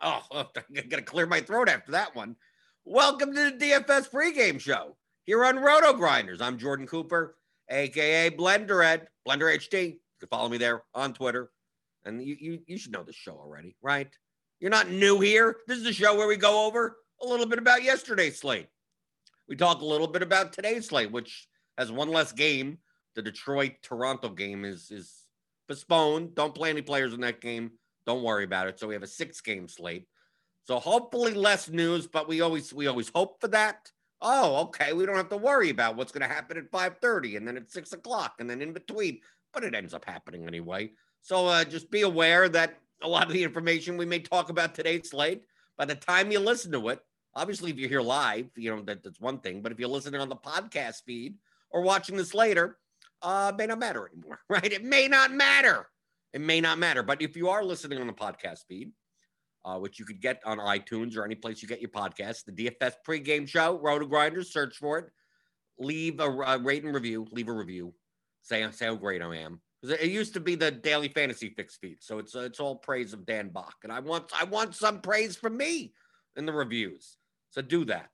Oh, I gotta clear my throat after that one. Welcome to the DFS pregame show here on Roto Grinders. I'm Jordan Cooper, aka Blender Ed, Blender HD. You can follow me there on Twitter. And you, you, you should know this show already, right? You're not new here. This is the show where we go over a little bit about yesterday's slate. We talk a little bit about today's slate, which has one less game the Detroit Toronto game is is postponed. Don't play any players in that game. Don't worry about it. So we have a six game slate. So hopefully less news, but we always we always hope for that. Oh, okay. We don't have to worry about what's going to happen at five thirty and then at six o'clock and then in between. But it ends up happening anyway. So uh, just be aware that a lot of the information we may talk about today's slate, by the time you listen to it, obviously if you're here live, you know that, that's one thing. But if you're listening on the podcast feed or watching this later, uh, may not matter anymore, right? It may not matter. It may not matter. But if you are listening on the podcast feed, uh, which you could get on iTunes or any place you get your podcast, the DFS pregame show, Roto Grinders, search for it. Leave a, a rate and review. Leave a review. Say, say how great I am. It used to be the daily fantasy fix feed, so it's uh, it's all praise of Dan Bach, and I want I want some praise from me in the reviews. So do that.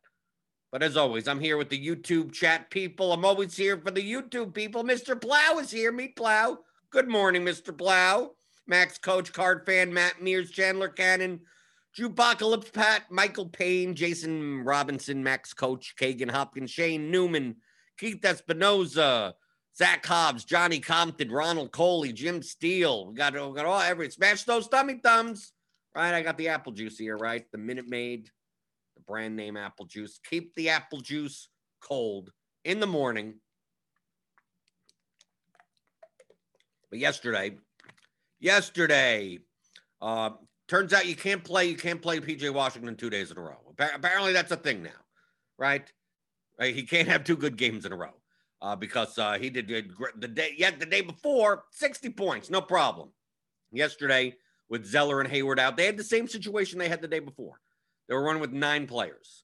But as always, I'm here with the YouTube chat people. I'm always here for the YouTube people. Mr. Plow is here. Meet Plow. Good morning, Mr. Plow. Max Coach, Card Fan, Matt Mears, Chandler Cannon, Jupocalypse Pat, Michael Payne, Jason Robinson, Max Coach, Kagan Hopkins, Shane Newman, Keith Espinoza, Zach Hobbs, Johnny Compton, Ronald Coley, Jim Steele. We got, we got all every smash those tummy thumbs. Right. I got the apple juice here, right? The Minute Maid the brand name apple juice. Keep the apple juice cold in the morning. But yesterday, yesterday, uh, turns out you can't play. You can't play PJ Washington two days in a row. Apparently, that's a thing now, right? Right, He can't have two good games in a row uh, because uh, he did gr- the day. Yet the day before, sixty points, no problem. Yesterday, with Zeller and Hayward out, they had the same situation they had the day before. They were running with nine players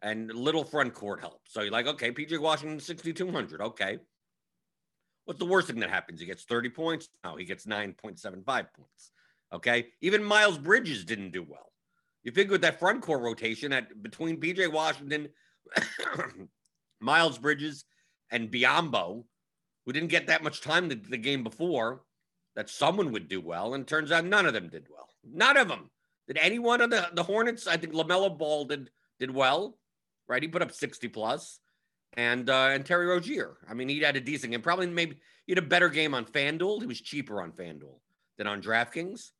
and little front court help. So you're like, okay, PJ Washington, 6,200. Okay. What's the worst thing that happens? He gets 30 points? No, he gets 9.75 points. Okay. Even Miles Bridges didn't do well. You figure with that front court rotation at between PJ Washington, Miles Bridges, and Biyombo, who didn't get that much time the, the game before, that someone would do well. And turns out none of them did well. None of them. Did any one of the, the Hornets? I think LaMelo Ball did did well, right? He put up 60 plus. And uh, and Terry Rozier. I mean, he had a decent game. Probably maybe he had a better game on FanDuel. He was cheaper on FanDuel than on DraftKings.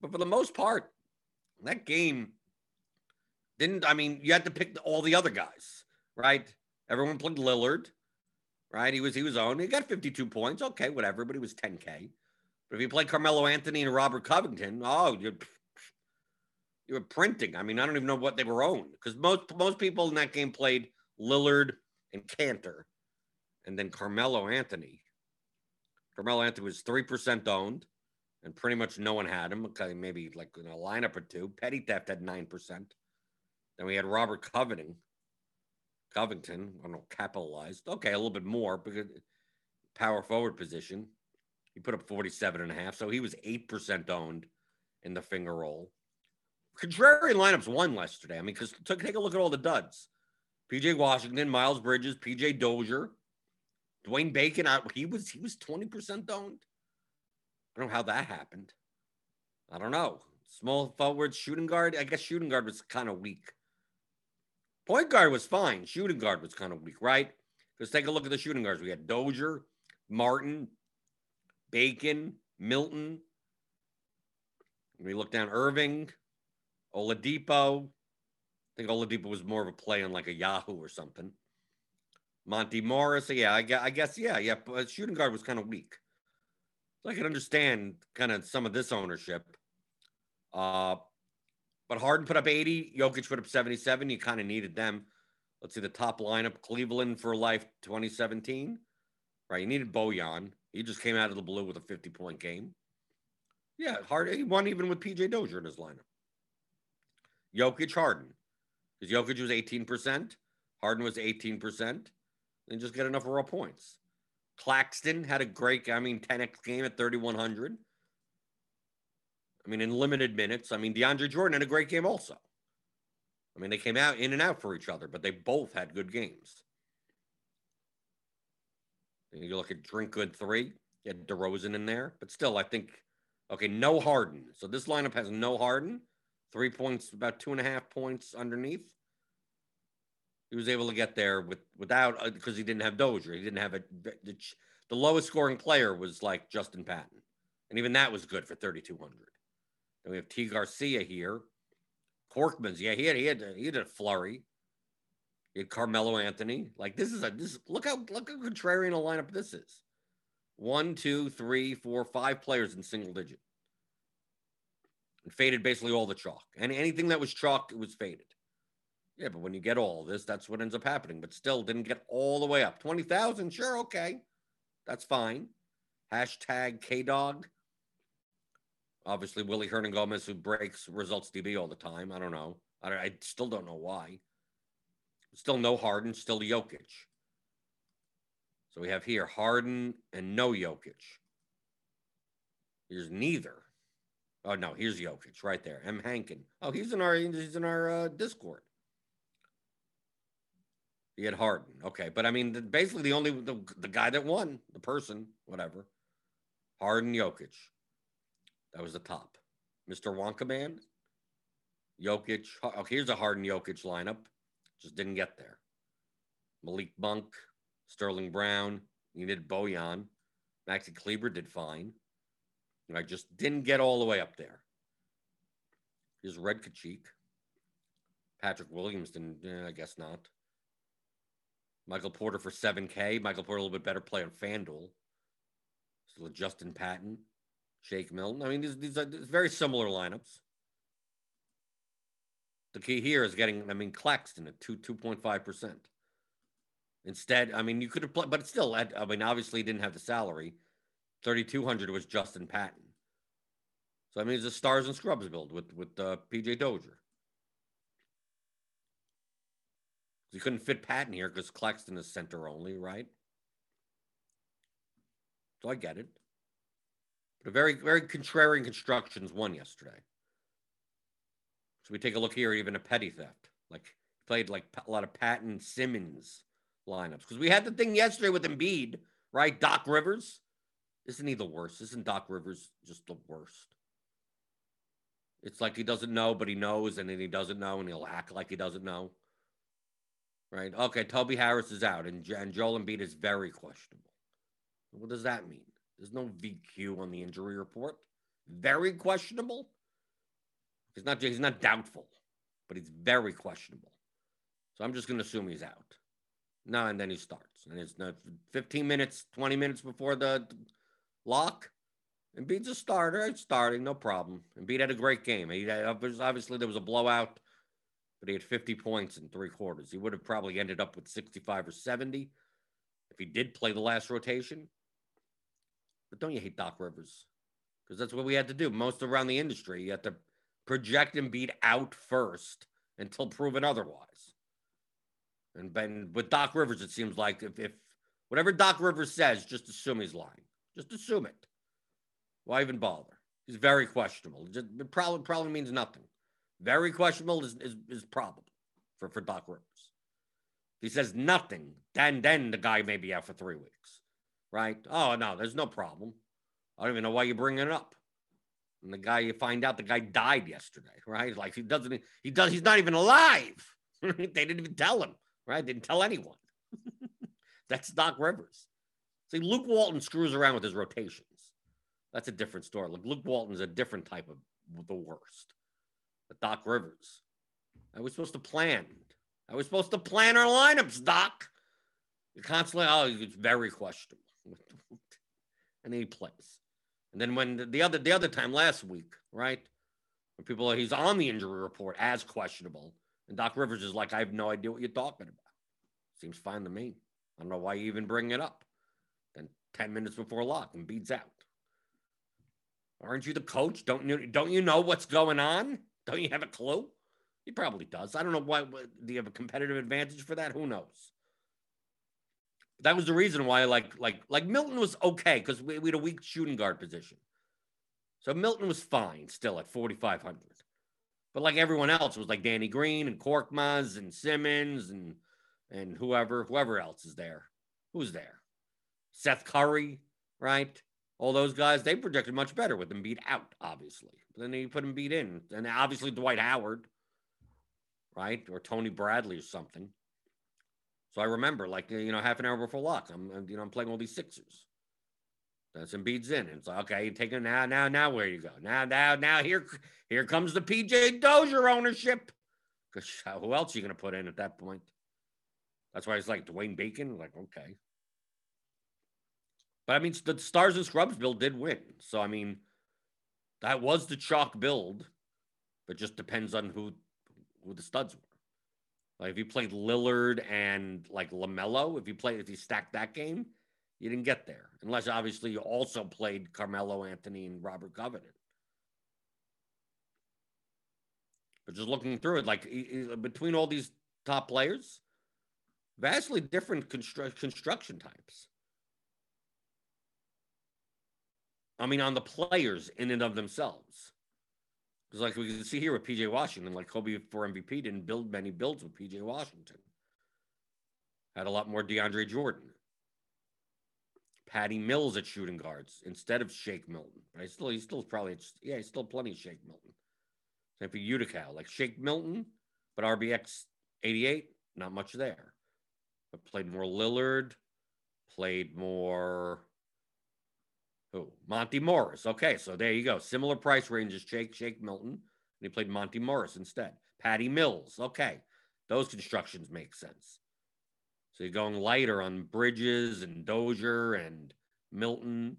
But for the most part, that game didn't. I mean, you had to pick all the other guys, right? Everyone played Lillard, right? He was he was owned. He got 52 points. Okay, whatever, but he was 10K. But if you played Carmelo Anthony and Robert Covington, oh, you you were printing. I mean, I don't even know what they were owned because most most people in that game played Lillard and Kanter, and then Carmelo Anthony. Carmelo Anthony was three percent owned, and pretty much no one had him. Okay, maybe like in a lineup or two. Petty Theft had nine percent. Then we had Robert Covington. Covington, I don't know, capitalized. Okay, a little bit more because power forward position. He put up 47 and a half, so he was 8% owned in the finger roll. Contrarian lineups won yesterday. I mean, because take a look at all the duds. PJ Washington, Miles Bridges, PJ Dozier, Dwayne Bacon. he was he was 20% owned. I don't know how that happened. I don't know. Small forward, shooting guard. I guess shooting guard was kind of weak. Point guard was fine. Shooting guard was kind of weak, right? Let's take a look at the shooting guards. We had Dozier, Martin, Bacon, Milton. We look down Irving, Oladipo. I think Oladipo was more of a play on like a Yahoo or something. Monte Morris. Yeah, I guess, I guess yeah, yeah. But shooting guard was kind of weak. So I can understand kind of some of this ownership. Uh, but Harden put up 80, Jokic put up 77. You kind of needed them. Let's see the top lineup Cleveland for life 2017. Right. You needed Bojan. He just came out of the blue with a 50 point game. Yeah, Harden. He won even with PJ Dozier in his lineup. Jokic Harden. Because Jokic was 18%, Harden was 18%. Then just get enough raw points. Claxton had a great, I mean, 10x game at 3,100. I mean, in limited minutes. I mean, DeAndre Jordan had a great game also. I mean, they came out in and out for each other, but they both had good games. And you look at Drink Good three, you had DeRozan in there, but still, I think, okay, no Harden. So this lineup has no Harden, three points, about two and a half points underneath. He was able to get there with without because uh, he didn't have Dozier. He didn't have a the, the lowest scoring player was like Justin Patton, and even that was good for 3,200. Then we have T. Garcia here. Korkmaz. yeah, he had he had he had a flurry. He had Carmelo Anthony. Like this is a this look how look how contrarian a lineup this is. One, two, three, four, five players in single digit. And faded basically all the chalk. And anything that was chalk, it was faded. Yeah, but when you get all this, that's what ends up happening. But still didn't get all the way up. 20,000, sure, okay. That's fine. Hashtag K Dog. Obviously, Willy Hernangomez, who breaks results DB all the time. I don't know. I, I still don't know why. Still no Harden, still Jokic. So we have here Harden and no Jokic. Here's neither. Oh no, here's Jokic right there. M. Hankin. Oh, he's in our he's in our uh, Discord. He had Harden. Okay, but I mean, basically the only the, the guy that won, the person, whatever, Harden, Jokic. That was the top. Mr. Wonka Man, Jokic. Oh, here's a Harden Jokic lineup. Just didn't get there. Malik Monk, Sterling Brown, needed Bojan. Maxi Kleber did fine. I just didn't get all the way up there. Is Red Kachik. Patrick Williams didn't, eh, I guess not. Michael Porter for 7K. Michael Porter a little bit better play on FanDuel. Still Justin Patton. Shake Milton. I mean, these, these are very similar lineups. The key here is getting, I mean, Claxton at 2, 2.5%. Instead, I mean, you could have played, but still, I mean, obviously didn't have the salary. 3,200 was Justin Patton. So, I mean, it's a stars and scrubs build with, with uh, PJ Dozier. You couldn't fit Patton here because Claxton is center only, right? So I get it. But a very, very contrarian constructions won yesterday. So we take a look here, even a petty theft. Like played like a lot of Patton Simmons lineups. Because we had the thing yesterday with Embiid, right? Doc Rivers. Isn't he the worst? Isn't Doc Rivers just the worst? It's like he doesn't know, but he knows, and then he doesn't know, and he'll act like he doesn't know. Right? Okay, Toby Harris is out, and, and Joel Embiid is very questionable. What does that mean? There's no VQ on the injury report. Very questionable. He's not he's not doubtful, but he's very questionable. So I'm just going to assume he's out. No, and then he starts. And it's 15 minutes, 20 minutes before the lock. And Embiid's a starter. He's starting, no problem. And Embiid had a great game. He obviously there was a blowout, but he had 50 points in three quarters. He would have probably ended up with 65 or 70 if he did play the last rotation. But don't you hate Doc Rivers? Because that's what we had to do. Most around the industry, you had to project Embiid out first until proven otherwise. And Ben with Doc Rivers, it seems like if, if whatever Doc Rivers says, just assume he's lying. Just assume it. Why even bother? He's very questionable. Just, it probably probably means nothing. Very questionable is, is, is probable for, for Doc Rivers. If he says nothing, then then the guy may be out for three weeks. Right? Oh no, there's no problem. I don't even know why you're bringing it up. And the guy, you find out the guy died yesterday, right? Like he doesn't, he does, he's not even alive. they didn't even tell him right? Didn't tell anyone. That's Doc Rivers. See, Luke Walton screws around with his rotations. That's a different story. Look, Luke Walton's a different type of the worst. But Doc Rivers, I was supposed to plan. I was supposed to plan our lineups, Doc. You're constantly, oh, it's very questionable. and he plays. And then when the other the other time last week, right? When people are, he's on the injury report as questionable, and Doc Rivers is like, I have no idea what you're talking about. Seems fine to me. I don't know why you even bring it up. Then 10 minutes before lock and beats out. Aren't you the coach? Don't you don't you know what's going on? Don't you have a clue? He probably does. I don't know why. Do you have a competitive advantage for that? Who knows? That was the reason why, like, like, like Milton was okay because we, we had a weak shooting guard position. So Milton was fine still at 4,500. But like everyone else, was like Danny Green and Korkmaz and Simmons and and whoever whoever else is there. Who's there? Seth Curry, right? All those guys, they projected much better with Embiid out, obviously. But then you put Embiid in. And obviously Dwight Howard, right? Or Tony Bradley or something. So I remember, like, you know, half an hour before lock, I'm, you know, I'm playing all these Sixers. That's Embiid's in. And it's like, okay, you take it now, now, now where you go? Now, now, now here, here comes the PJ Dozier ownership. Because who else are you going to put in at that point? That's why it's like Dwayne Bacon. Like, okay. But I mean, the Stars and Scrubs build did win. So, I mean, that was the chalk build, but just depends on who who the studs were. Like, if you played Lillard and like LaMelo, if you play, if you stacked that game, you didn't get there, unless obviously you also played Carmelo Anthony and Robert Covington. But just looking through it, like between all these top players, vastly different constru- construction types. I mean, on the players in and of themselves. Because, like we can see here with PJ Washington, like Kobe for MVP didn't build many builds with PJ Washington. Had a lot more DeAndre Jordan. Patty Mills at shooting guards instead of Shake Milton. Right? Still, he's still probably yeah, he's still plenty of Shake Milton. Same for Utica, like Shake Milton, but RBX 88, not much there. But played more Lillard, played more who? Monte Morris. Okay, so there you go. Similar price ranges, Shake Shake Milton, and he played Monte Morris instead. Patty Mills. Okay, those constructions make sense. So you're going lighter on Bridges and Dozier and Milton,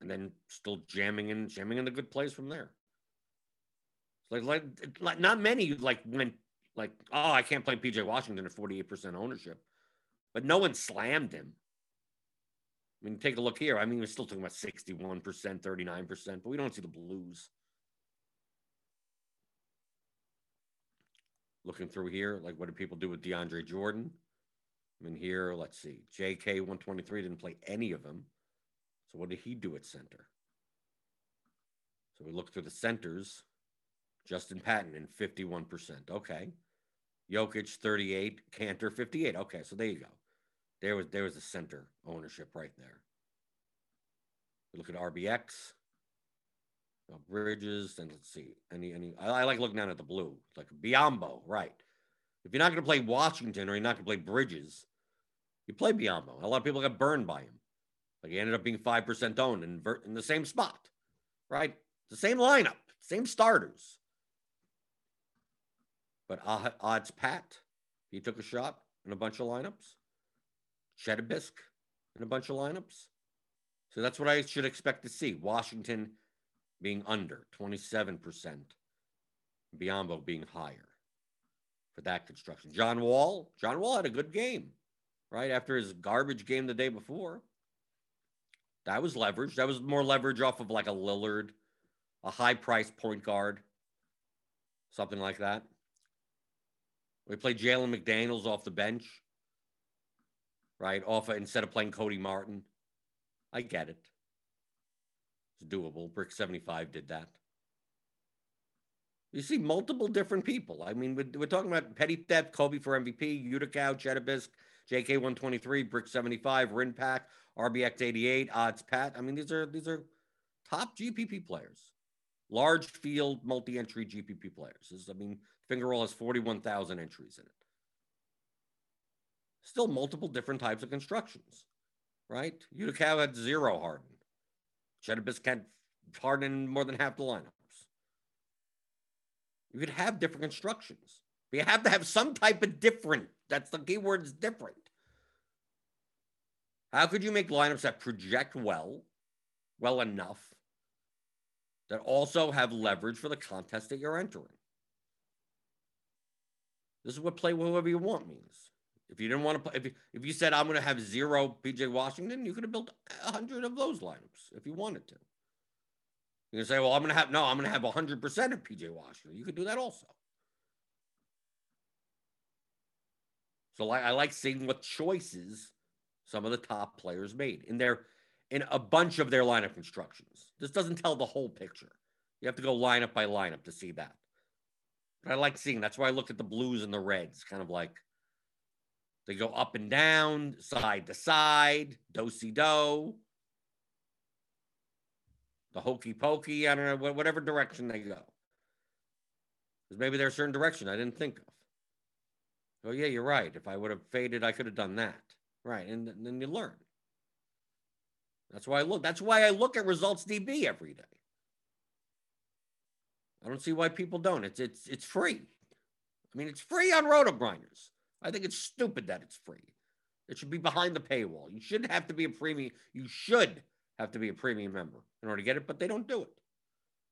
and then still jamming in, jamming in a good place from there. Like, like, like not many like went like, oh, I can't play PJ Washington at 48% ownership, but no one slammed him. I mean, take a look here. I mean, we're still talking about 61%, 39%, but we don't see the blues. Looking through here, like what do people do with DeAndre Jordan? I mean, here, let's see. JK 123 didn't play any of them. So what did he do at center? So we look through the centers. Justin Patton in 51%. Okay. Jokic 38, Kanter 58. Okay, so there you go. There was there was a center ownership right there. Look at RBX, Bridges, and let's see. Any any I, I like looking down at the blue. Like Biyombo, right. If you're not going to play Washington or you're not going to play Bridges, you play Biyombo. A lot of people got burned by him. Like he ended up being 5% owned in, in the same spot, right? The same lineup, same starters. But odds Pat, he took a shot in a bunch of lineups. Chedabisk in a bunch of lineups. So that's what I should expect to see. Washington being under 27%, Biyombo being higher for that construction. John Wall, John Wall had a good game, right? After his garbage game the day before. That was leverage. That was more leverage off of like a Lillard, a high price point guard, something like that. We played Jalen McDaniels off the bench, right? Off of, instead of playing Cody Martin. I get it. It's doable. Brick 75 did that. You see multiple different people. I mean, we're, we're talking about Petty Theft, Kobe for MVP, Utica, Chetabisk, JK 123, Brick 75, Rinpack, RBX 88, Odds Pat. I mean, these are these are top GPP players, large field multi-entry GPP players. This, I mean, Fingerroll has 41,000 entries in it. Still multiple different types of constructions, right? Utica had zero Harden. Chetabisk had Harden more than half the lineups. You could have different constructions. But you have to have some type of different. That's the key word is different. How could you make lineups that project well, well enough, that also have leverage for the contest that you're entering? This is what play whoever you want means. If you didn't want to play, if you, if you said I'm going to have zero PJ Washington, you could have built hundred of those lineups if you wanted to. You can say, well, I'm going to have no, I'm going to have hundred percent of PJ Washington. You could do that also. So I, I like seeing what choices some of the top players made in their in a bunch of their lineup constructions. This doesn't tell the whole picture. You have to go lineup by lineup to see that. But I like seeing that's why I looked at the blues and the reds, kind of like they go up and down, side to side, do si do, the hokey pokey. I don't know, whatever direction they go. Because maybe there's a certain direction I didn't think of. Oh, yeah, you're right. If I would have faded, I could have done that. Right. And, and then you learn. That's why I look. That's why I look at results DB every day. I don't see why people don't. It's it's it's free. I mean, it's free on Roto Grinders. I think it's stupid that it's free. It should be behind the paywall. You shouldn't have to be a premium. You should have to be a premium member in order to get it, but they don't do it.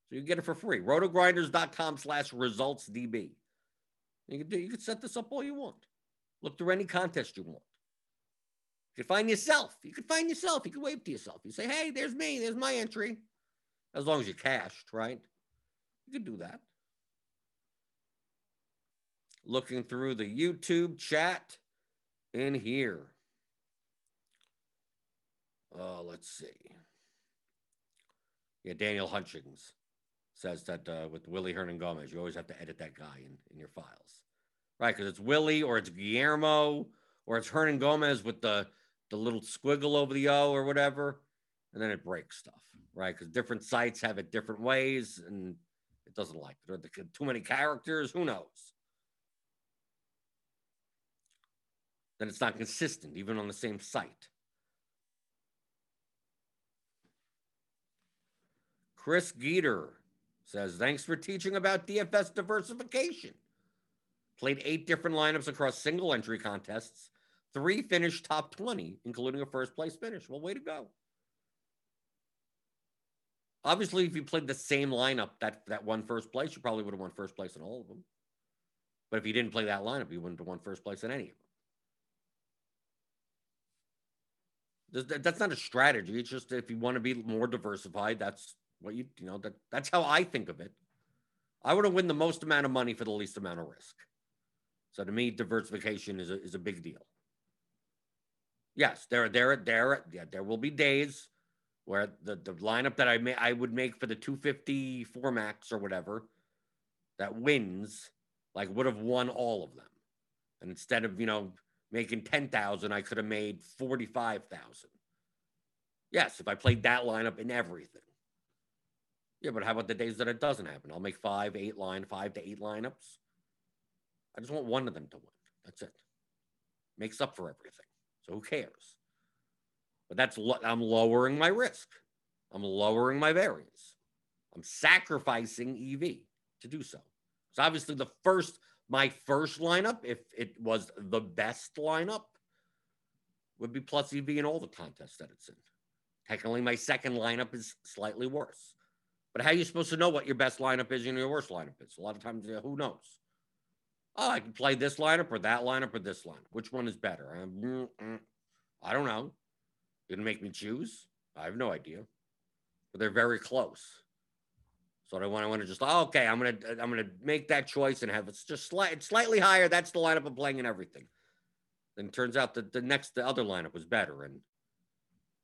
So you get it for free. Rotogrinders.com slash results DB. You can do you can set this up all you want. Look through any contest you want. You can find yourself. You can find yourself. You can wave to yourself. You say, hey, there's me. There's my entry. As long as you're cashed, right? You can do that. Looking through the YouTube chat in here. Uh, let's see. Yeah, Daniel Hutchings says that uh, with Willie Hernan Gomez, you always have to edit that guy in, in your files, right? Because it's Willie or it's Guillermo or it's Hernan Gomez with the the little squiggle over the O or whatever, and then it breaks stuff, right? Because different sites have it different ways, and it doesn't like it. Too many characters, who knows? Then it's not consistent, even on the same site. Chris Geeter says, Thanks for teaching about DFS diversification. Played eight different lineups across single entry contests Three finished top 20, including a first place finish. Well, way to go. Obviously, if you played the same lineup that that won first place, you probably would have won first place in all of them. But if you didn't play that lineup, you wouldn't have won first place in any of them. That's not a strategy. It's just if you want to be more diversified, that's what you you know that that's how I think of it. I want to win the most amount of money for the least amount of risk. So to me, diversification is a, is a big deal yes, there, there, there, yeah, there will be days where the, the lineup that I may I would make for the 254 max or whatever that wins like would have won all of them. And instead of, you know, making 10,000, I could have made 45,000. Yes, if I played that lineup in everything. Yeah, but how about the days that it doesn't happen? I'll make five, eight line, five to eight lineups. I just want one of them to win. That's it. Makes up for everything. So who cares? But that's I'm lowering my risk. I'm lowering my variance. I'm sacrificing EV to do so. So obviously the first My first lineup, if it was the best lineup, would be plus EV in all the contests that it's in. Technically, my second lineup is slightly worse. But how are you supposed to know what your best lineup is and your worst lineup is? A lot of times, uh, who knows? Oh, I can play this lineup or that lineup or this lineup. Which one is better? Um, I don't know. You're gonna make me choose? I have no idea. But they're very close. So I want I want to just oh, okay. I'm gonna I'm gonna make that choice and have it's just slight, slightly higher. That's the lineup I'm playing and everything. Then turns out that the next the other lineup was better, and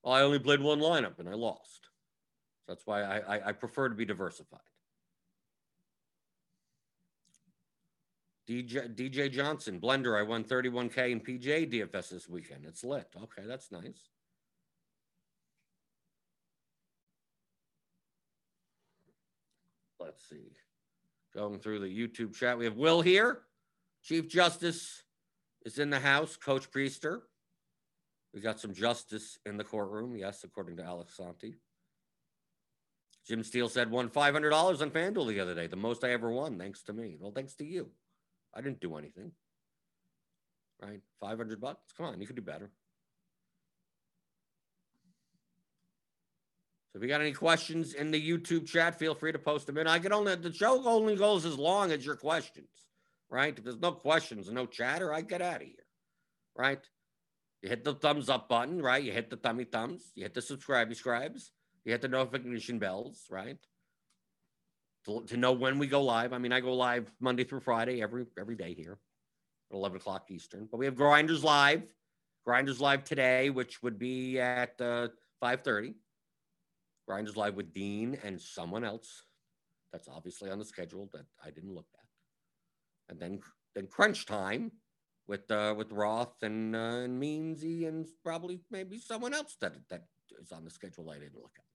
I only played one lineup and I lost. So that's why I, I, I prefer to be diversified. DJ DJ Johnson, Blender. I won 31k in PJ DFS this weekend. It's lit. Okay, that's nice. Let's see. Going through the YouTube chat, we have Will here. Chief Justice is in the house. Coach Priester. We got some justice in the courtroom. Yes, according to Alex Santi. Jim Steele said won $500 on FanDuel the other day, the most I ever won, thanks to me. Well, thanks to you. I didn't do anything. Right? 500 bucks? Come on, you could do better. So if you got any questions in the YouTube chat, feel free to post them in. I can only the show only goes as long as your questions, right? If there's no questions and no chatter, I get out of here. Right? You hit the thumbs up button, right? You hit the thummy thumbs, you hit the subscribe scribes, you hit the notification bells, right? To, to know when we go live. I mean, I go live Monday through Friday every every day here at 11 o'clock Eastern. But we have Grinders Live, Grinders Live today, which would be at uh, 5:30. Grinders Live with Dean and someone else. That's obviously on the schedule that I didn't look at. And then then crunch time with uh, with Roth and uh, and Meansy and probably maybe someone else that that is on the schedule I didn't look at.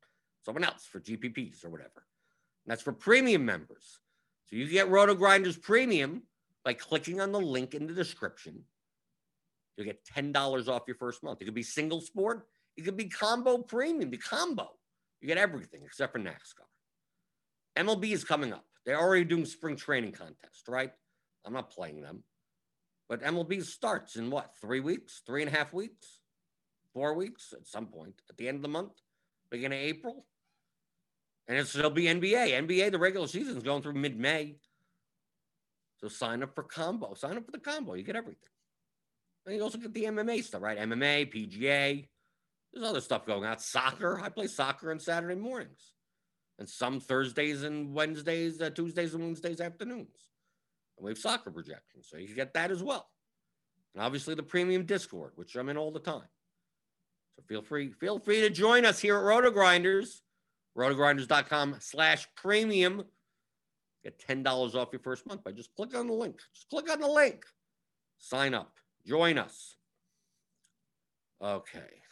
Someone else for GPPs or whatever. And that's for premium members. So you get Roto Grinders Premium by clicking on the link in the description. You'll get $10 off your first month. It could be single sport, it could be combo premium, the combo. You get everything except for NASCAR. MLB is coming up. They're already doing spring training contest, right? I'm not playing them. But MLB starts in what, three weeks, three and a half weeks, four weeks at some point at the end of the month, beginning of April. And it'll be NBA. NBA, the regular season is going through mid May. So sign up for combo. Sign up for the combo. You get everything. And you also get the MMA stuff, right? MMA, PGA. There's other stuff going on. Soccer. I play soccer on Saturday mornings. And some Thursdays and Wednesdays, uh, Tuesdays and Wednesdays afternoons. And we have soccer projections. So you get that as well. And obviously the premium Discord, which I'm in all the time. So feel free, feel free to join us here at Roto Grinders, rotogrinders.com slash premium. Get $10 off your first month by just click on the link. Just click on the link. Sign up. Join us. Okay.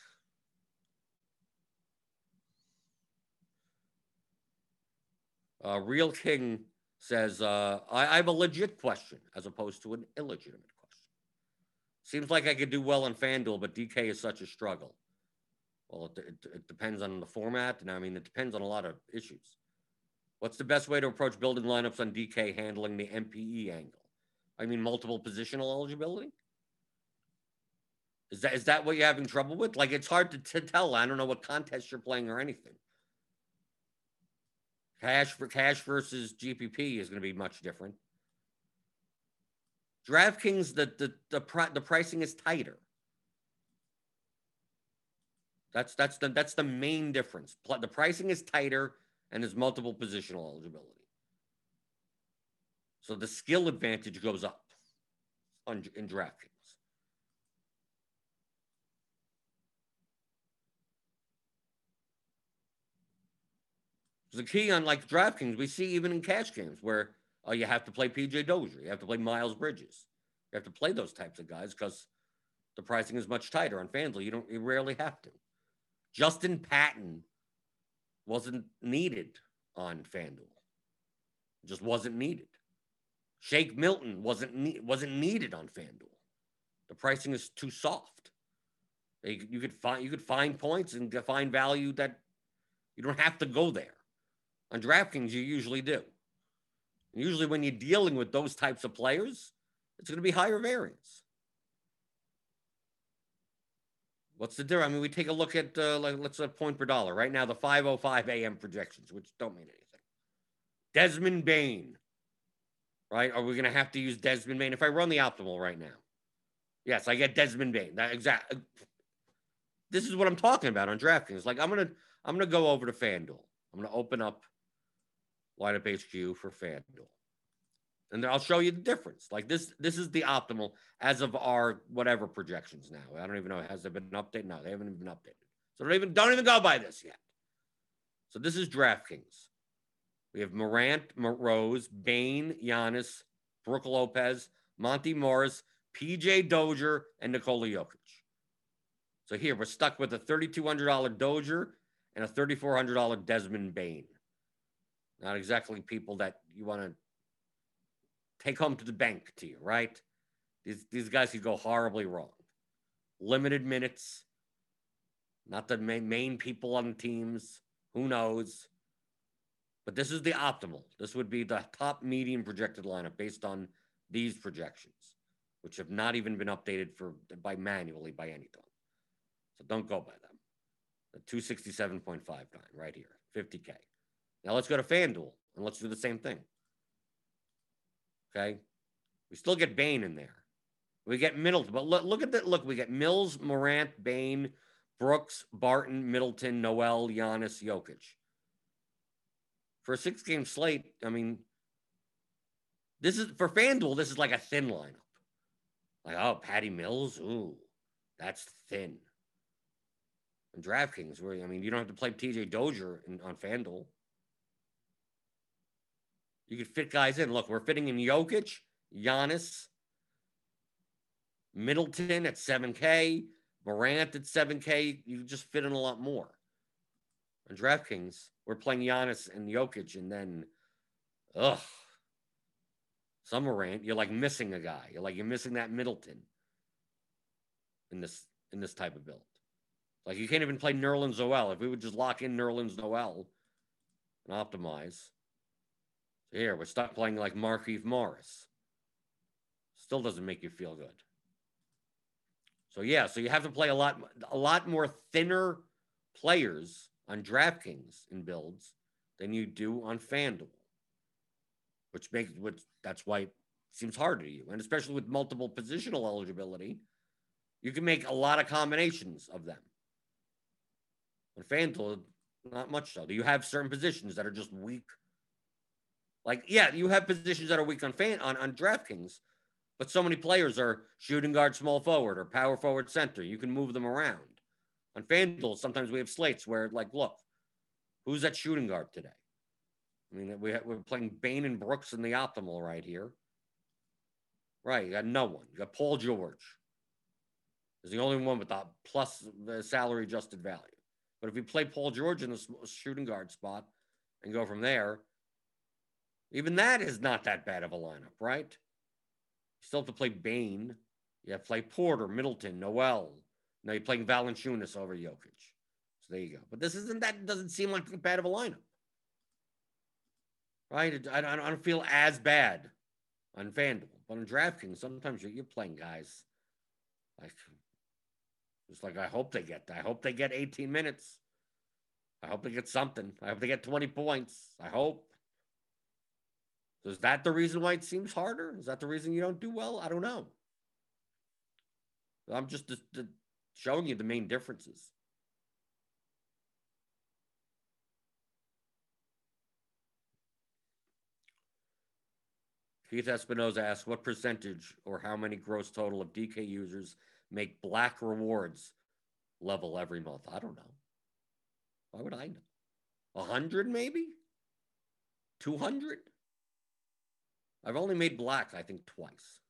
Uh, Real King says, uh, I, have a legit question as opposed to an illegitimate question. Seems like I could do well in FanDuel, but DK is such a struggle. Well, it, it, it, depends on the format, and I mean, it depends on a lot of issues. What's the best way to approach building lineups on DK handling the MPE angle? I mean, multiple positional eligibility. Is that is that what you're having trouble with? Like, it's hard to, to tell. I don't know what contest you're playing or anything. Cash for cash versus GPP is going to be much different. DraftKings, the the the, the pricing is tighter. That's that's the that's the main difference. The pricing is tighter and there's multiple positional eligibility. So the skill advantage goes up on in DraftKings. The key on like DraftKings, we see even in cash games where oh, you have to play PJ Dozier, you have to play Miles Bridges, you have to play those types of guys because the pricing is much tighter on FanDuel. You don't, you rarely have to. Justin Patton wasn't needed on FanDuel. Just wasn't needed. Shake Milton wasn't ne- wasn't needed on FanDuel. The pricing is too soft. You could find you could find points and find value that you don't have to go there. On DraftKings, you usually do. And usually, when you're dealing with those types of players, it's going to be higher variance. What's the difference? I mean, we take a look at uh, like let's say point per dollar right now. The 5:05 a.m. projections, which don't mean anything. Desmond Bane, right? Are we going to have to use Desmond Bane if I run the optimal right now? Yes, I get Desmond Bane. That exact. This is what I'm talking about on DraftKings. Like I'm gonna I'm gonna go over to FanDuel. I'm gonna open up lineup HQ for FanDuel. And I'll show you the difference. Like this, this is the optimal as of our whatever projections now. I don't even know has there been an update? No, they haven't even been updated. So don't even don't even go by this yet. So this is DraftKings. We have Morant, Rose, Bane, Giannis, Brook Lopez, Monte Morris, PJ Dozier, and Nikola Jokic. So here we're stuck with a $3,200 Dozier and a $3,400 Desmond Bane. Not exactly people that you want to take home to the bank to you, right? These these guys could go horribly wrong. Limited minutes, not the main, main people on the teams. Who knows? But this is the optimal. This would be the top median projected lineup based on these projections, which have not even been updated for by manually by anyone. So don't go by them. The 267.59 right here, 50K. Now let's go to FanDuel and let's do the same thing. Okay. We still get Bane in there. We get Middleton, but look, look at that. Look, we get Mills, Morant, Bane, Brooks, Barton, Middleton, Noel, Giannis, Jokic. For a six game slate, I mean, this is for FanDuel, this is like a thin lineup. Like, oh, Patty Mills, ooh, that's thin. And DraftKings, where I mean, you don't have to play TJ Dozier in, on FanDuel. You could fit guys in. Look, we're fitting in Jokic, Giannis, Middleton at 7K, Morant at 7K. You just fit in a lot more. On DraftKings, we're playing Giannis and Jokic, and then, ugh, some Morant. You're like missing a guy. You're like you're missing that Middleton in this in this type of build. Like you can't even play Nerlens Noel. If we would just lock in Nerlens Noel and optimize, here, we're stuck playing like Markieff Morris. Still doesn't make you feel good. So yeah, so you have to play a lot, a lot more thinner players on DraftKings in builds than you do on FanDuel, which makes which that's why it seems hard to you, and especially with multiple positional eligibility, you can make a lot of combinations of them. On FanDuel, not much so. Do you have certain positions that are just weak like, yeah, you have positions that are weak on fan on, on DraftKings, but so many players are shooting guard, small forward, or power forward center. You can move them around. On FanDuel, sometimes we have slates where, like, look, who's that shooting guard today? I mean, we we're playing Bane and Brooks in the optimal right here. Right, you got no one. You got Paul George. Is the only one with the plus the salary adjusted value. But if we play Paul George in the shooting guard spot and go from there, even that is not that bad of a lineup, right? You still have to play Bane. You have to play Porter, Middleton, Noel. Now you're playing Valanciunas over Jokic. So there you go. But this isn't that doesn't seem like that bad of a lineup, right? I, I don't feel as bad on FanDuel, but on DraftKings, sometimes you're, you're playing guys like just like I hope they get. I hope they get 18 minutes. I hope they get something. I hope they get 20 points. I hope. Is that the reason why it seems harder? Is that the reason you don't do well? I don't know. I'm just showing you the main differences. Keith Espinoza asks, what percentage or how many gross total of DK users make black rewards level every month? I don't know. Why would I know? A hundred maybe? Two hundred? I've only made black, I think, twice.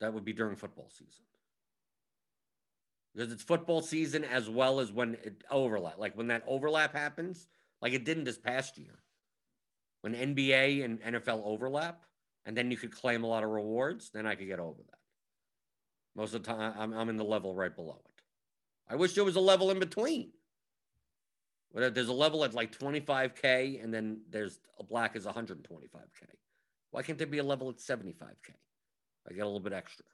That would be during football season. Because it's football season as well as when it overlap. Like when that overlap happens, like it didn't this past year. When NBA and NFL overlap, and then you could claim a lot of rewards, then I could get over that. Most of the time, I'm, I'm in the level right below it. I wish there was a level in between there's a level at like 25k, and then there's a black is 125k. Why can't there be a level at 75k? I get a little bit extra.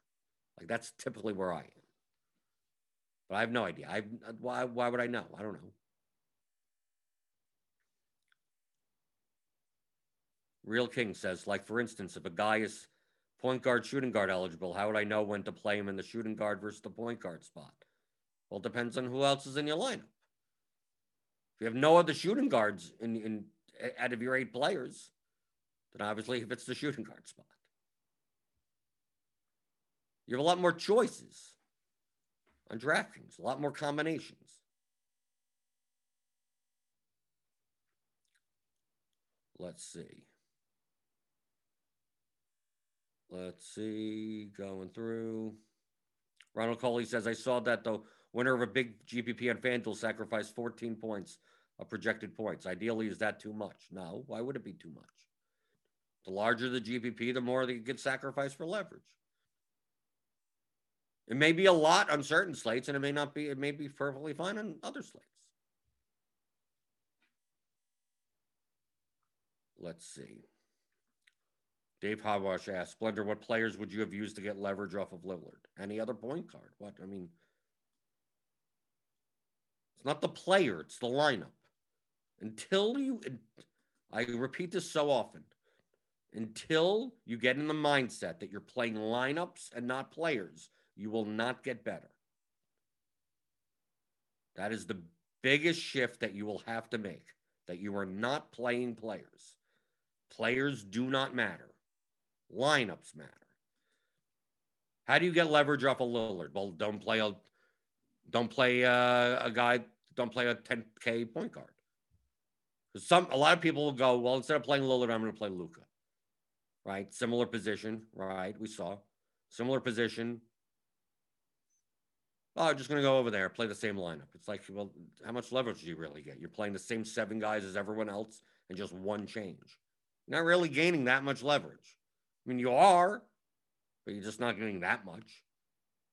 Like that's typically where I am. But I have no idea. I why why would I know? I don't know. Real King says, like for instance, if a guy is point guard, shooting guard eligible, how would I know when to play him in the shooting guard versus the point guard spot? Well, it depends on who else is in your lineup. If you have no other shooting guards in, in out of your eight players, then obviously if it's the shooting guard spot. You have a lot more choices on DraftKings, a lot more combinations. Let's see. Let's see. Going through. Ronald Coley says, I saw that the winner of a big GPP on FanDuel sacrificed 14 points of projected points. Ideally, is that too much? No. Why would it be too much? The larger the GPP, the more they get sacrificed for leverage. It may be a lot on certain slates, and it may not be. It may be perfectly fine on other slates. Let's see. Dave Hogwash asked, Splendor, what players would you have used to get leverage off of Lillard? Any other point guard? What? I mean, it's not the player, it's the lineup. Until you, I repeat this so often, until you get in the mindset that you're playing lineups and not players, you will not get better. That is the biggest shift that you will have to make that you are not playing players. Players do not matter. Lineups matter. How do you get leverage off a of Lillard? Well, don't play a don't play a, a guy. Don't play a 10k point guard. Some a lot of people will go, well, instead of playing Lillard, I'm going to play Luka. Right, similar position. Right, we saw similar position. Oh, I'm just going to go over there, play the same lineup. It's like, well, how much leverage do you really get? You're playing the same seven guys as everyone else and just one change. You're not really gaining that much leverage. I mean, you are, but you're just not getting that much.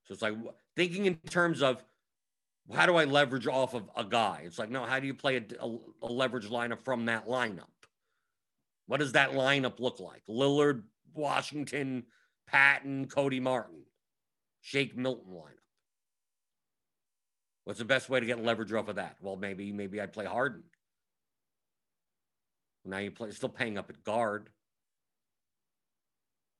So it's like thinking in terms of how do I leverage off of a guy? It's like, no, how do you play a, a, a leverage lineup from that lineup? What does that lineup look like? Lillard, Washington, Payton, Cody Martin, Shake Milton lineup. What's the best way to get leverage off of that? Well, maybe maybe I'd play Harden. Now you play still paying up at guard.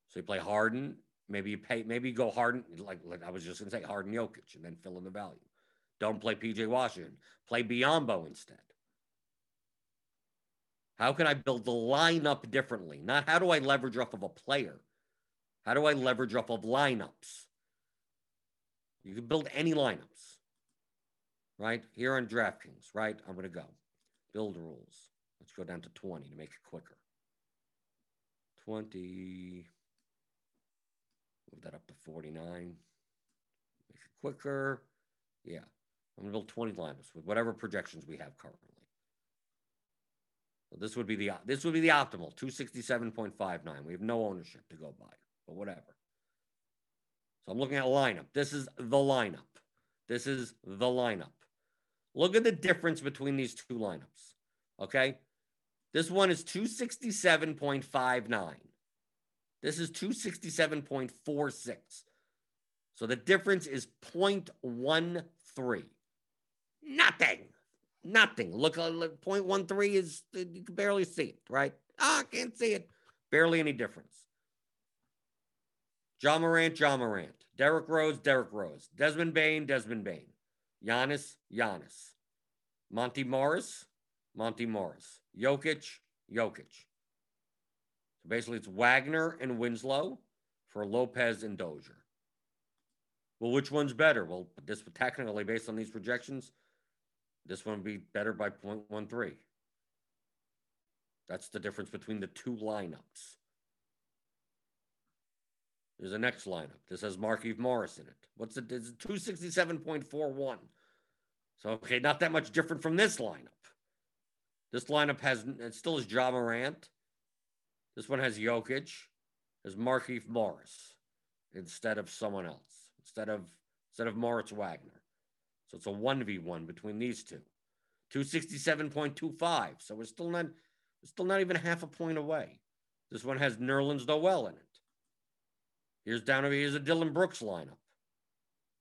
So you play Harden. Maybe you pay. Maybe you go Harden. Like, like I was just gonna say, Harden Jokic, and then fill in the value. Don't play PJ Washington. Play Biyombo instead. How can I build the lineup differently? Not how do I leverage off of a player. How do I leverage off of lineups? You can build any lineups, right? Here on DraftKings, right? I'm going to go. Build rules. Let's go down to 20 to make it quicker. 20. Move that up to 49. Make it quicker. Yeah. I'm going to build 20 lineups with whatever projections we have currently. So this would be the this would be the optimal 267.59. We have no ownership to go by, but whatever. So I'm looking at a lineup. This is the lineup. This is the lineup. Look at the difference between these two lineups. Okay? This one is 267.59. This is 267.46. So the difference is 0.13. Nothing. Nothing. Look, uh, look 0.13 is, you can barely see it, right? Ah, can't see it. Barely any difference. Ja Morant, Ja Morant. Derrick Rose, Derrick Rose. Desmond Bane, Desmond Bane. Giannis, Giannis. Monte Morris, Monte Morris. Jokic, Jokic. So basically, it's Wagner and Winslow for Lopez and Dozier. Well, which one's better? Well, this technically, based on these projections, this one would be better by 0.13. That's the difference between the two lineups. There's a next lineup. This has Markieff Morris in it. What's it? It's 267.41. So, okay, not that much different from this lineup. This lineup has, it still has Ja Morant. This one has Jokic, has Markieff Morris instead of someone else, instead of instead of Moritz Wagner. So it's a 1v1 between these two. 267.25. So we're still not we're still not even half a point away. This one has Nerlens Noel in it. Here's down over here's a Dillon Brooks lineup.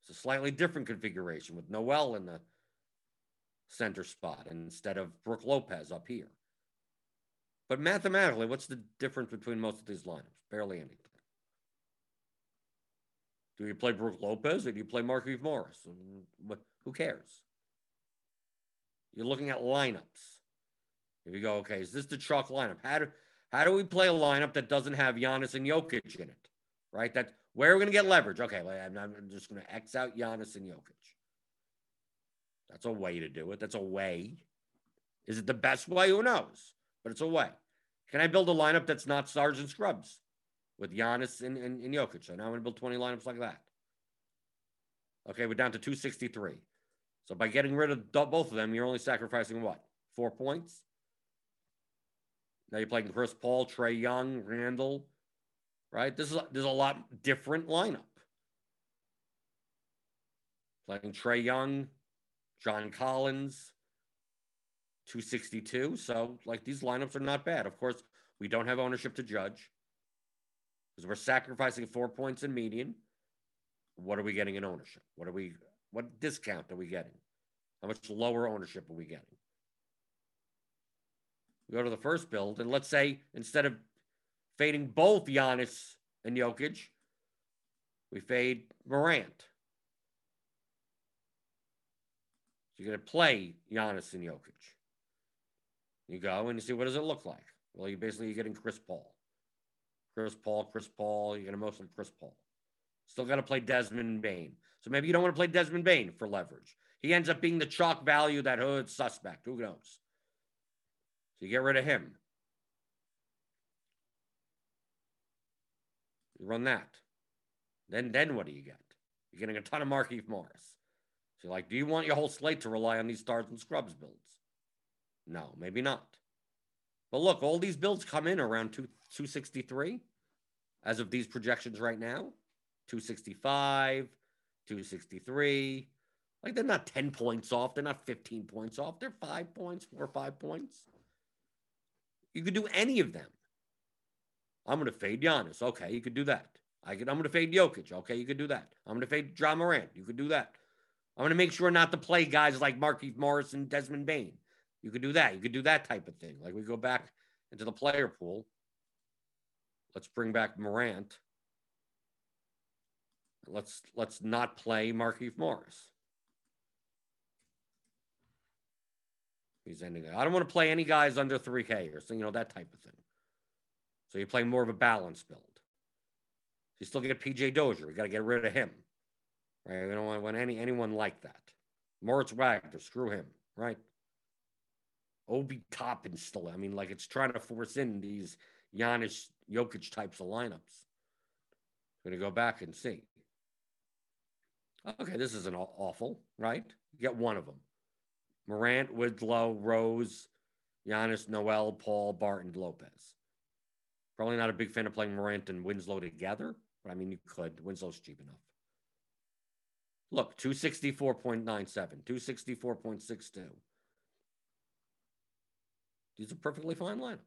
It's a slightly different configuration with Noel in the center spot instead of Brook Lopez up here. But mathematically, what's the difference between most of these lineups? Barely anything. Do you play Brook Lopez or do you play Markieff Morris? What, who cares? You're looking at lineups. If you go, okay, is this the chalk lineup? How do how do we play a lineup that doesn't have Giannis and Jokic in it? Right? That where are we going to get leverage? Okay, well, I'm, I'm just going to X out Giannis and Jokic. That's a way to do it. That's a way. Is it the best way? Who knows? But it's a way. Can I build a lineup that's not stars and scrubs with Giannis and, and, and Jokic? So now I'm going to build 20 lineups like that. Okay, we're down to 263. So by getting rid of both of them, you're only sacrificing what? Four points? Now you're playing Chris Paul, Trae Young, Randle, right? This is there's a lot different lineup. Playing Trae Young, John Collins, 262. So like these lineups are not bad. Of course, we don't have ownership to judge because we're sacrificing four points in median. What are we getting in ownership? What are we? What discount are we getting? How much lower ownership are we getting? We go to the first build, and let's say instead of fading both Giannis and Jokic, we fade Morant. So you're going to play Giannis and Jokic. You go and you see what does it look like? Well, you basically you're getting Chris Paul. Chris Paul, Chris Paul, you're going to mostly Chris Paul. Still got to play Desmond Bane. So maybe you don't want to play Desmond Bane for leverage. He ends up being the chalk value that hood suspect. Who knows? So you get rid of him. You run that. Then then what do you get? You're getting a ton of Markieff Morris. So like, do you want your whole slate to rely on these stars and scrubs builds? No, maybe not. But look, all these builds come in around two, 263 as of these projections right now. 265, 263. Like they're not 10 points off. They're not 15 points off. They're five points, four or five points. You could do any of them. I'm going to fade Giannis. Okay, you could do that. I could, I'm going to fade Jokic. Okay, you could do that. I'm going to fade Ja Morant. You could do that. I'm going to make sure not to play guys like Markieff Morris and Desmond Bane. You could do that. You could do that type of thing. Like we go back into the player pool. Let's bring back Morant. Let's let's not play Markieff Morris. He's ending. I don't want to play any guys under 3K or so, you know, that type of thing. So you play more of a balanced build. You still get PJ Dozier. We got to get rid of him. Right? We don't want, want any anyone like that. Moritz Wagner, screw him, right? Obi Toppin still. I mean, like it's trying to force in these Giannis Jokic types of lineups. I'm gonna go back and see. Okay, this isn't awful, right? You get one of them. Morant, Winslow, Rose, Giannis, Noel, Paul, Barton, Lopez. Probably not a big fan of playing Morant and Winslow together, but I mean, you could. Winslow's cheap enough. Look, 264.97, 264.62. These are perfectly fine lineups.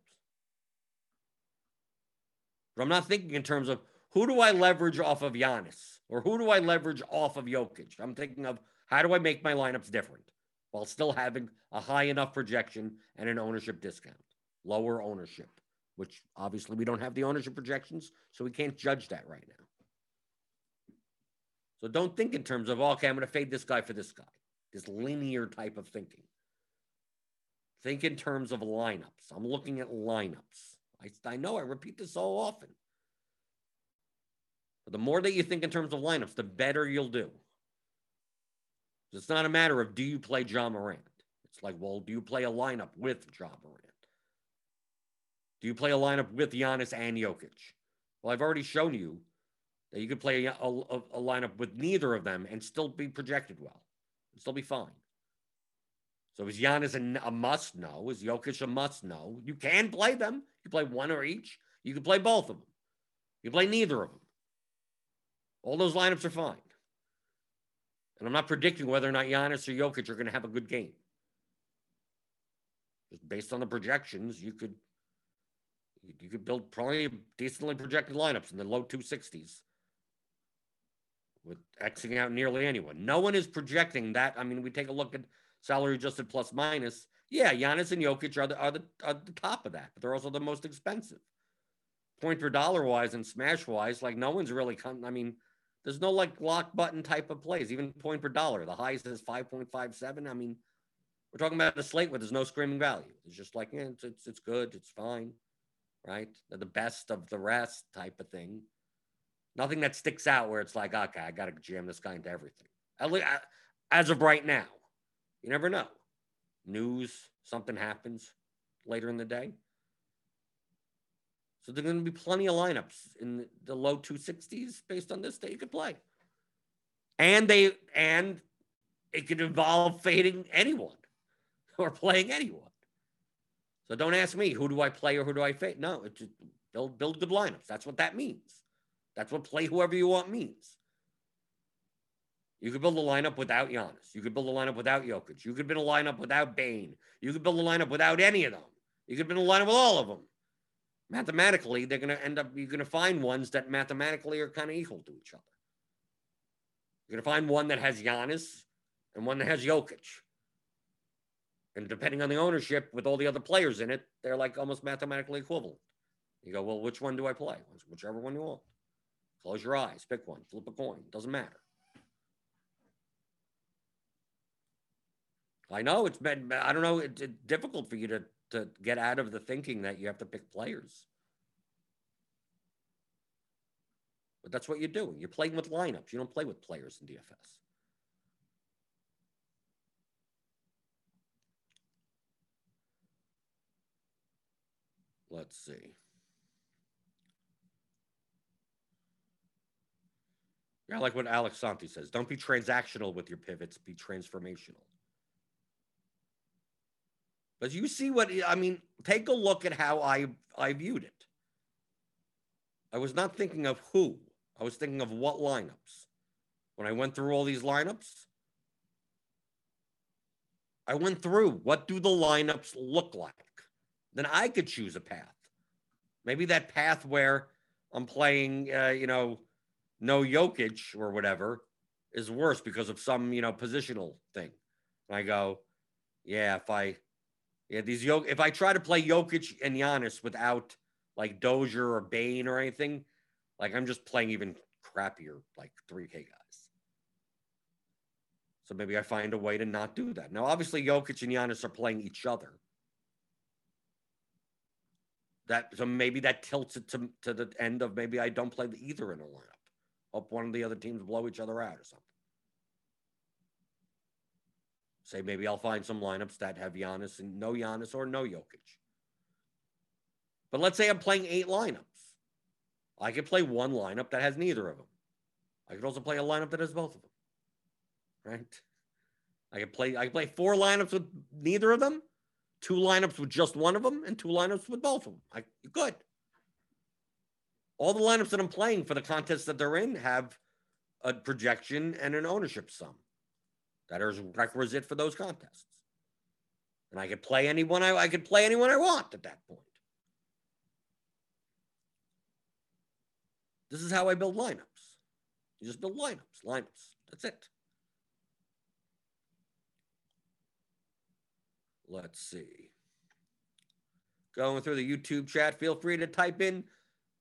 But I'm not thinking in terms of who do I leverage off of Giannis or who do I leverage off of Jokic. I'm thinking of how do I make my lineups different while still having a high enough projection and an ownership discount, lower ownership, which obviously we don't have the ownership projections, so we can't judge that right now. So don't think in terms of, okay, I'm going to fade this guy for this guy, this linear type of thinking. Think in terms of lineups. I'm looking at lineups. I, I know I repeat this so often. The more that you think in terms of lineups, the better you'll do. It's not a matter of do you play Ja Morant? It's like, well, do you play a lineup with Ja Morant? Do you play a lineup with Giannis and Jokic? Well, I've already shown you that you could play a, a, a lineup with neither of them and still be projected well, and still be fine. So is Giannis a, a must? No. Is Jokic a must? No. You can play them. You play one or each. You can play both of them. You play neither of them. All those lineups are fine. And I'm not predicting whether or not Giannis or Jokic are going to have a good game. Just based on the projections, you could you could build probably decently projected lineups in the low 260s with Xing out nearly anyone. No one is projecting that. I mean, we take a look at salary adjusted plus minus. Yeah, Giannis and Jokic are the, are the, are the top of that, but they're also the most expensive. Point per dollar wise and smash wise, like no one's really come. I mean, there's no like lock button type of plays, even point per dollar. The highest is 5.57. I mean, we're talking about a slate where there's no screaming value. It's just like, yeah, it's, it's, it's good. It's fine. Right. They're the best of the rest type of thing. Nothing that sticks out where it's like, okay, I got to jam this guy into everything. At least, as of right now, you never know. News, something happens later in the day. So there's going to be plenty of lineups in the low 260s based on this that you could play. And they and it could involve fading anyone or playing anyone. So don't ask me who do I play or who do I fade. No, it's just build build good lineups. That's what that means. That's what play whoever you want means. You could build a lineup without Giannis. You could build a lineup without Jokic. You could build a lineup without Bane. You could build a lineup without any of them. You could build a lineup with all of them. Mathematically, they're going to end up, you're going to find ones that mathematically are kind of equal to each other. You're going to find one that has Giannis and one that has Jokic. And depending on the ownership with all the other players in it, they're like almost mathematically equivalent. You go, well, which one do I play? Whichever one you want. Close your eyes, pick one, flip a coin. Doesn't matter. I know it's been, I don't know, it's difficult for you to, to get out of the thinking that you have to pick players. But that's what you're doing. You're playing with lineups. You don't play with players in DFS. Let's see. Yeah, I like what Alex Santi says. Don't be transactional with your pivots, be transformational. But you see what I mean, take a look at how I I viewed it. I was not thinking of who. I was thinking of what lineups. When I went through all these lineups, I went through what do the lineups look like? Then I could choose a path. Maybe that path where I'm playing, uh, you know, no Jokic or whatever is worse because of some, you know, positional thing. And I go, yeah, if I, yeah, these Jok, if I try to play Jokic and Giannis without like Dozier or Bane or anything, like I'm just playing even crappier, like 3K guys. So maybe I find a way to not do that. Now, obviously, Jokic and Giannis are playing each other. That so maybe that tilts it to, to the end of maybe I don't play the either in a lineup. Hope one of the other teams blow each other out or something. Say maybe I'll find some lineups that have Giannis and no Giannis or no Jokic. But let's say I'm playing eight lineups. I could play one lineup that has neither of them. I could also play a lineup that has both of them. Right? I could play I could play four lineups with neither of them, two lineups with just one of them, and two lineups with both of them. I could. All the lineups that I'm playing for the contests that they're in have a projection and an ownership sum that is requisite for those contests. And I could play anyone I, I could play anyone I want at that point. This is how I build lineups. You just build lineups, lineups. That's it. Let's see. Going through the YouTube chat, feel free to type in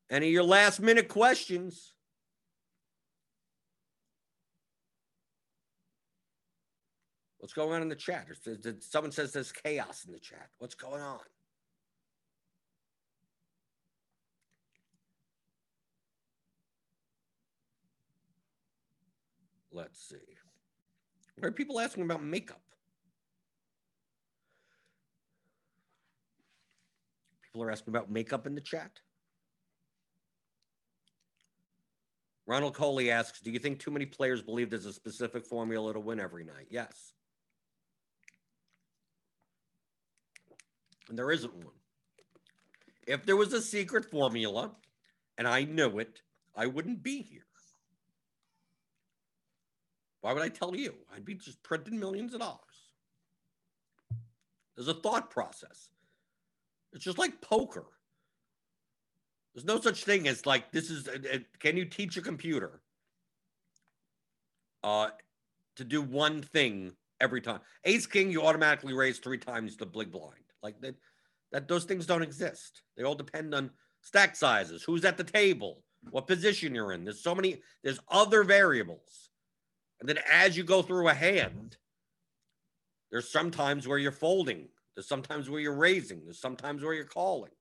any of your last minute questions. What's going on in the chat? Someone says there's chaos in the chat. What's going on? Let's see. Are people asking about makeup? People are asking about makeup in the chat. Ronald Coley asks, Do you think too many players believe there's a specific formula to win every night? Yes. And there isn't one. If there was a secret formula and I knew it, I wouldn't be here. Why would I tell you? I'd be just printing millions of dollars. There's a thought process. It's just like poker. There's no such thing as like this is. Uh, uh, can you teach a computer uh, to do one thing every time? Ace King, you automatically raise three times the big blind. Like that, that those things don't exist. They all depend on stack sizes, who's at the table, what position you're in. There's so many. There's other variables, and then as you go through a hand, there's sometimes where you're folding. There's sometimes where you're raising. There's sometimes where you're calling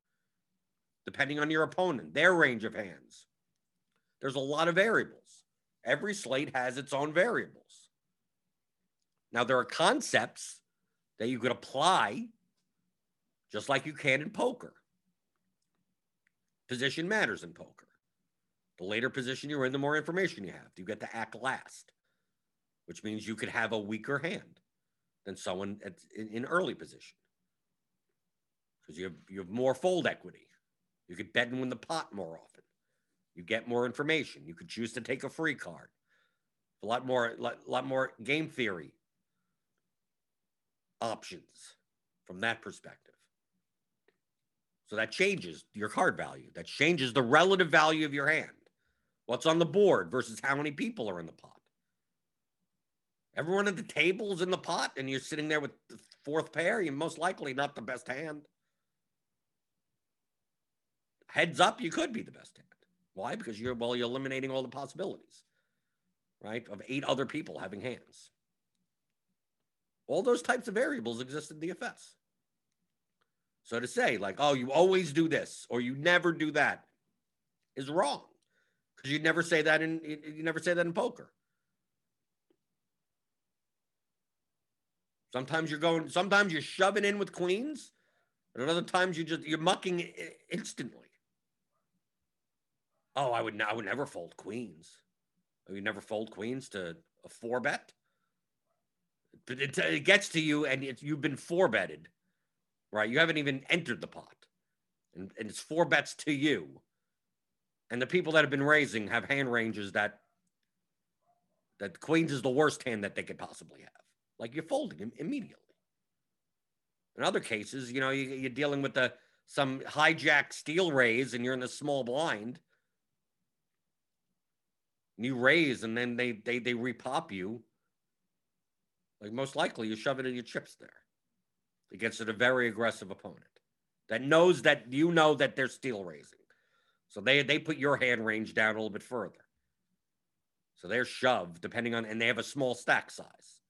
depending on your opponent, their range of hands. There's a lot of variables. Every slate has its own variables. Now, there are concepts that you could apply just like you can in poker. Position matters in poker. The later position you're in, the more information you have. You get to act last, which means you could have a weaker hand than someone at, in, in early position because you have, you have more fold equity. You could bet and win the pot more often. You get more information. You could choose to take a free card. A lot more, lot, lot more game theory options from that perspective. So that changes your card value. That changes the relative value of your hand. What's on the board versus how many people are in the pot. Everyone at the table is in the pot, and you're sitting there with the fourth pair. You're most likely not the best hand heads up, you could be the best hand. Why? Because you're well, you're eliminating all the possibilities, right? Of eight other people having hands. All those types of variables exist in DFS. So to say, like, oh, you always do this or you never do that is wrong. Because you never say that in you never say that in poker. Sometimes you're going, sometimes you're shoving in with queens, and other times you just you're mucking instantly. Oh, I would I would never fold queens. Oh, I would never fold queens to a four bet. But it, it gets to you, and you've been four betted, right? You haven't even entered the pot, and, and it's four bets to you. And the people that have been raising have hand ranges that that queens is the worst hand that they could possibly have. Like you're folding immediately. In other cases, you know, you, you're dealing with the some hijack steal raise, and you're in a small blind And you raise and then they they they repop you, like most likely you shove it in your chips there against a very aggressive opponent that knows that you know that they're steal raising. So they they put your hand range down a little bit further. So they're shoved depending on and they have a small stack size.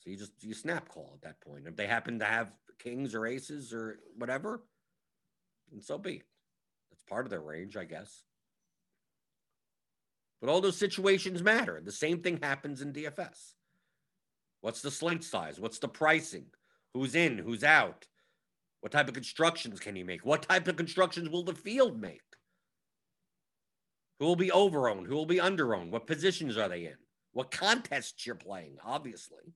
So you just you snap call at that point. If they happen to have kings or aces or whatever, and so be it. That's part of their range, I guess. But all those situations matter. The same thing happens in DFS. What's the slate size? What's the pricing? Who's in? Who's out? What type of constructions can you make? What type of constructions will the field make? Who will be over owned? Who will be under owned? What positions are they in? What contests you're playing, obviously.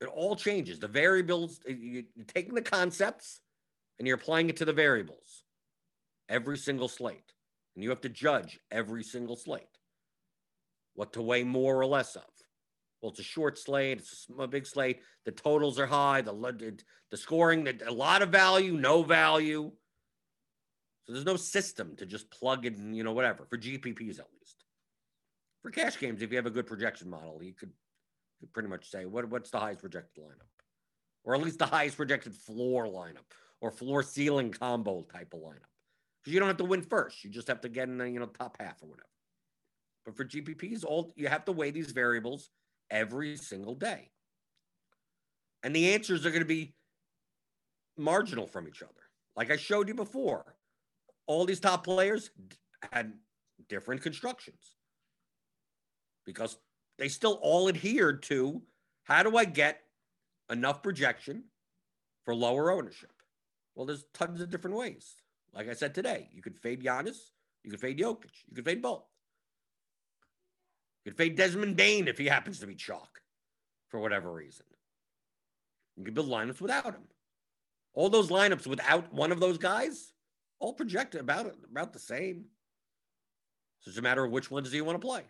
It all changes. The variables, you're taking the concepts and you're applying it to the variables. Every single slate. And you have to judge every single slate. What to weigh more or less of. Well, it's a short slate, it's a big slate. The totals are high, the, the scoring, a lot of value, no value. So there's no system to just plug in, you know, whatever, for GPPs at least. For cash games, if you have a good projection model, you could, you could pretty much say what, what's the highest projected lineup, or at least the highest projected floor lineup or floor ceiling combo type of lineup because you don't have to win first. You just have to get in the you know top half or whatever. But for GPPs, all you have to weigh these variables every single day, and the answers are going to be marginal from each other. Like I showed you before, all these top players had different constructions because they still all adhered to how do I get enough projection for lower ownership? Well, there's tons of different ways. Like I said today, you could fade Giannis, you could fade Jokic, you could fade both. You could fade Desmond Bane if he happens to be chalk for whatever reason. You could build lineups without him. All those lineups without one of those guys, all projected about about the same. So it's a matter of which ones do you want to play.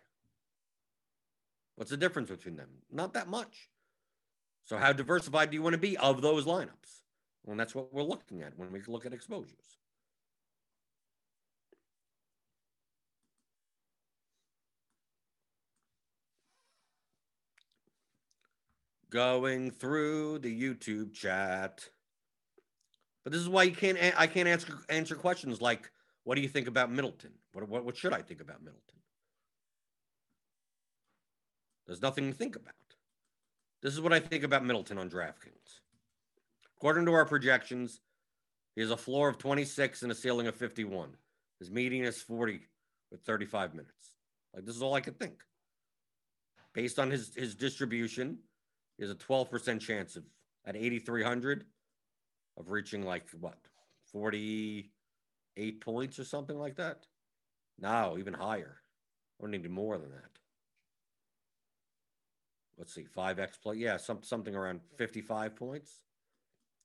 What's the difference between them? Not that much. So, how diversified do you want to be of those lineups? And that's what we're looking at when we look at exposures. Going through the YouTube chat. But this is why you can't. I can't answer answer questions like, "What do you think about Middleton? What what, what should I think about Middleton?" There's nothing to think about. This is what I think about Middleton on DraftKings. According to our projections, he has a floor of 26 and a ceiling of 51. His median is 40 with 35 minutes. Like this is all I could think. Based on his his distribution, he has a 12% chance of at 8,300 of reaching like what 48 points or something like that. No, even higher. I need more than that let's see, five X play. Yeah, some something around 55 points.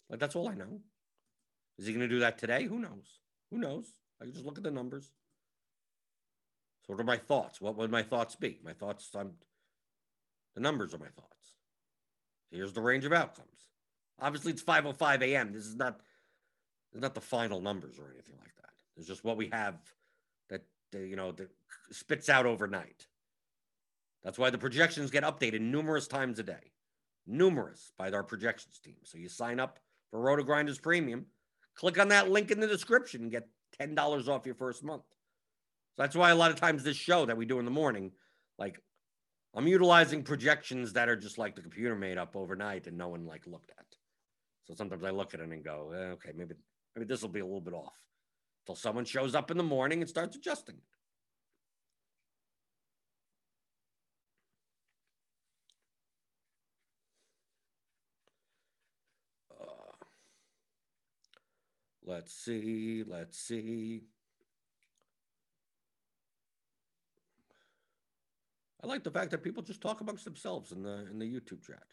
Like that's all I know. Is he going to do that today? Who knows? Who knows? I can just look at the numbers. So what are my thoughts? What would my thoughts be? My thoughts on the numbers are my thoughts. Here's the range of outcomes. Obviously, it's 5:05 a.m. This is not this is not the final numbers or anything like that. It's just what we have that you know that spits out overnight. That's why the projections get updated numerous times a day, numerous by our projections team. So you sign up for RotoGrinders Premium, click on that link in the description and get $10 off your first month. So that's why a lot of times this show that we do in the morning, like I'm utilizing projections that are just like the computer made up overnight and no one like looked at. So sometimes I look at it and go, eh, okay, maybe maybe this will be a little bit off until someone shows up in the morning and starts adjusting it. Let's see. Let's see. I like the fact that people just talk amongst themselves in the in the YouTube chat.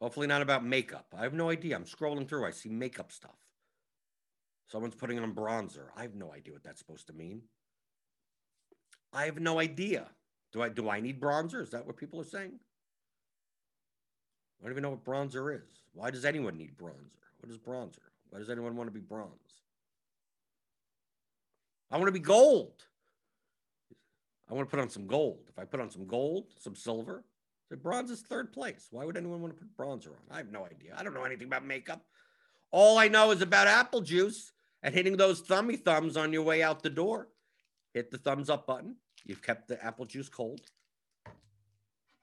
Hopefully not about makeup. I have no idea. I'm scrolling through. I see makeup stuff. Someone's putting on bronzer. I have no idea what that's supposed to mean. I have no idea. Do I do I need bronzer? Is that what people are saying? I don't even know what bronzer is. Why does anyone need bronzer? What is bronzer? Why does anyone want to be bronze? I want to be gold. I want to put on some gold. If I put on some gold, some silver, the bronze is third place. Why would anyone want to put bronzer on? I have no idea. I don't know anything about makeup. All I know is about apple juice and hitting those thummy thumbs on your way out the door. Hit the thumbs up button. You've kept the apple juice cold.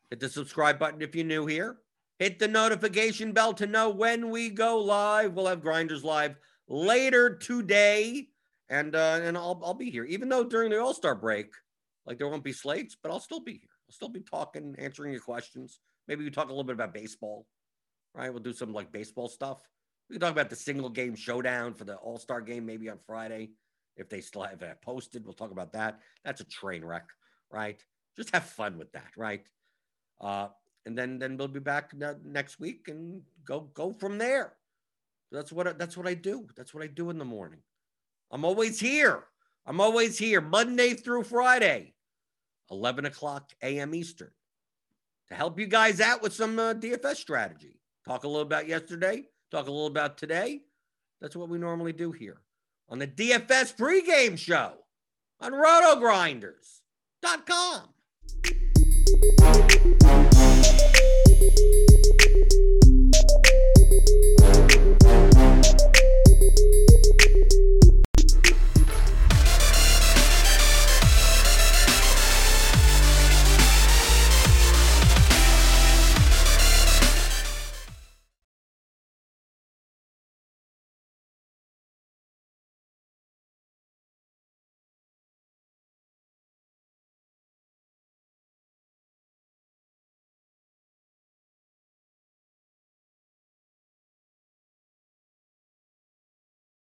Hit the subscribe button if you're new here. Hit the notification bell to know when we go live. We'll have Grinders live later today, and uh, and I'll I'll be here. Even though during the All Star break, like there won't be slates, but I'll still be here. I'll still be talking, answering your questions. Maybe we talk a little bit about baseball, right? We'll do some like baseball stuff. We can talk about the single game showdown for the All Star game, maybe on Friday if they still have that posted. We'll talk about that. That's a train wreck, right? Just have fun with that, right? Uh, and then then we'll be back next week and go go from there. That's what that's what I do. That's what I do in the morning. I'm always here. I'm always here Monday through Friday, 11 o'clock a.m. Eastern, to help you guys out with some uh, DFS strategy. Talk a little about yesterday. Talk a little about today. That's what we normally do here on the DFS pregame show on RotoGrinders.com.